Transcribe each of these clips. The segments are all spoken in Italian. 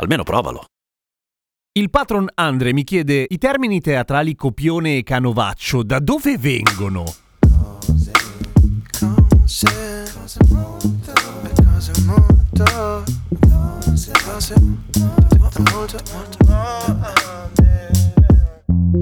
Almeno provalo. Il patron Andre mi chiede i termini teatrali copione e canovaccio da dove vengono? Cose, cose, cose molto, cose molto, cose, molto, molto, molto,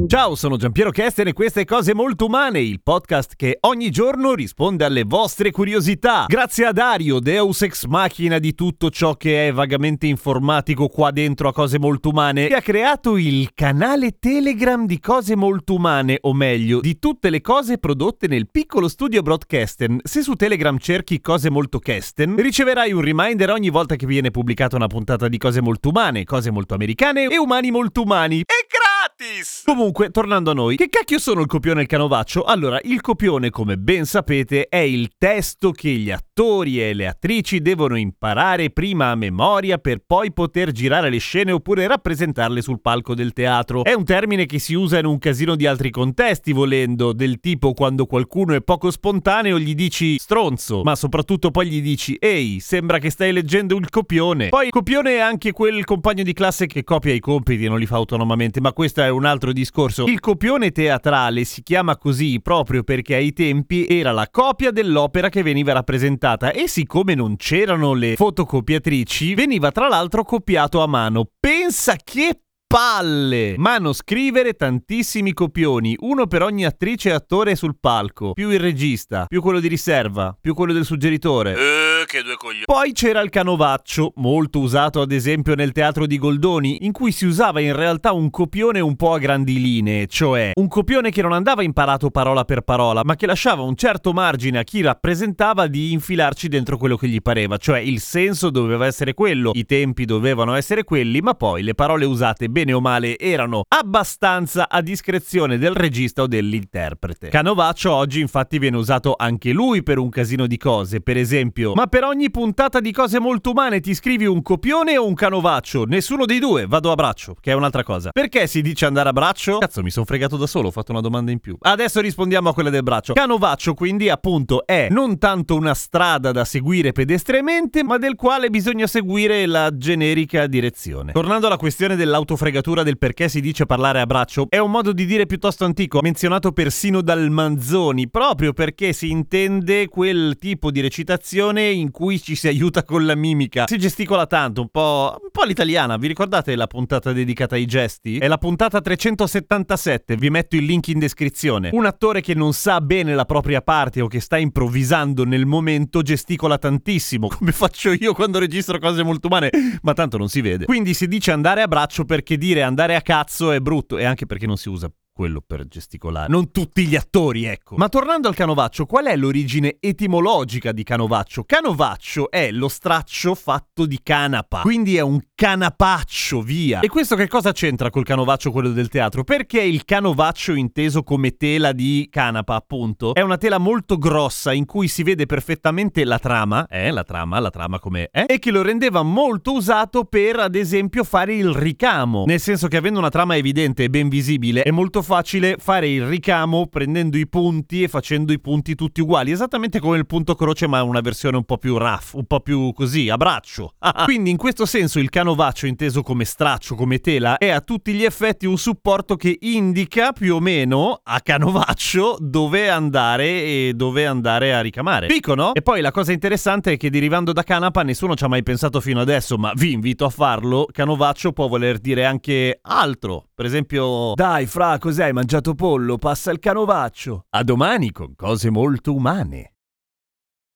Ciao, sono Giampiero Kesten e queste cose molto umane, il podcast che ogni giorno risponde alle vostre curiosità. Grazie a Dario, Deus ex machina di tutto ciò che è vagamente informatico qua dentro a cose molto umane, che ha creato il canale Telegram di cose molto umane, o meglio, di tutte le cose prodotte nel piccolo studio Broadcasten. Se su Telegram cerchi cose molto Kesten, riceverai un reminder ogni volta che viene pubblicata una puntata di cose molto umane, cose molto americane e umani molto umani. E gratis! Comunque, tornando a noi, che cacchio sono il copione e il canovaccio? Allora, il copione, come ben sapete, è il testo che gli attori e le attrici devono imparare prima a memoria per poi poter girare le scene oppure rappresentarle sul palco del teatro. È un termine che si usa in un casino di altri contesti, volendo, del tipo quando qualcuno è poco spontaneo gli dici stronzo, ma soprattutto poi gli dici ehi, sembra che stai leggendo il copione. Poi il copione è anche quel compagno di classe che copia i compiti e non li fa autonomamente, ma questo è un altro discorso. Il copione teatrale si chiama così proprio perché ai tempi era la copia dell'opera che veniva rappresentata e siccome non c'erano le fotocopiatrici, veniva tra l'altro copiato a mano. Pensa che palle! Manoscrivere tantissimi copioni, uno per ogni attrice e attore sul palco, più il regista, più quello di riserva, più quello del suggeritore. Che due coglioni. Poi c'era il canovaccio, molto usato ad esempio nel teatro di Goldoni, in cui si usava in realtà un copione un po' a grandi linee, cioè un copione che non andava imparato parola per parola, ma che lasciava un certo margine a chi rappresentava di infilarci dentro quello che gli pareva, cioè il senso doveva essere quello, i tempi dovevano essere quelli, ma poi le parole usate bene o male erano abbastanza a discrezione del regista o dell'interprete. Canovaccio oggi infatti viene usato anche lui per un casino di cose, per esempio, ma per ogni puntata di cose molto umane ti scrivi un copione o un canovaccio? Nessuno dei due, vado a braccio, che è un'altra cosa. Perché si dice andare a braccio? Cazzo, mi sono fregato da solo, ho fatto una domanda in più. Adesso rispondiamo a quella del braccio. Canovaccio quindi appunto è non tanto una strada da seguire pedestriamente, ma del quale bisogna seguire la generica direzione. Tornando alla questione dell'autofregatura del perché si dice parlare a braccio, è un modo di dire piuttosto antico, menzionato persino dal Manzoni, proprio perché si intende quel tipo di recitazione in cui ci si aiuta con la mimica. Si gesticola tanto, un po', un po' all'italiana. Vi ricordate la puntata dedicata ai gesti? È la puntata 377, vi metto il link in descrizione. Un attore che non sa bene la propria parte o che sta improvvisando nel momento gesticola tantissimo, come faccio io quando registro cose molto umane, ma tanto non si vede. Quindi si dice andare a braccio perché dire andare a cazzo è brutto e anche perché non si usa quello per gesticolare. Non tutti gli attori, ecco. Ma tornando al canovaccio, qual è l'origine etimologica di canovaccio? Canovaccio è lo straccio fatto di canapa, quindi è un canapaccio, via. E questo che cosa c'entra col canovaccio quello del teatro? Perché il canovaccio inteso come tela di canapa, appunto, è una tela molto grossa in cui si vede perfettamente la trama, eh, la trama, la trama come è, e che lo rendeva molto usato per, ad esempio, fare il ricamo. Nel senso che avendo una trama evidente e ben visibile, è molto facile fare il ricamo prendendo i punti e facendo i punti tutti uguali, esattamente come il punto croce, ma una versione un po' più rough, un po' più così, a braccio. Quindi in questo senso il canovaccio, inteso come straccio, come tela, è a tutti gli effetti un supporto che indica più o meno a canovaccio dove andare e dove andare a ricamare. Fico, no? E poi la cosa interessante è che derivando da canapa nessuno ci ha mai pensato fino adesso, ma vi invito a farlo. Canovaccio può voler dire anche altro. Per esempio, dai fra, cos'hai mangiato pollo? Passa il canovaccio. A domani con cose molto umane.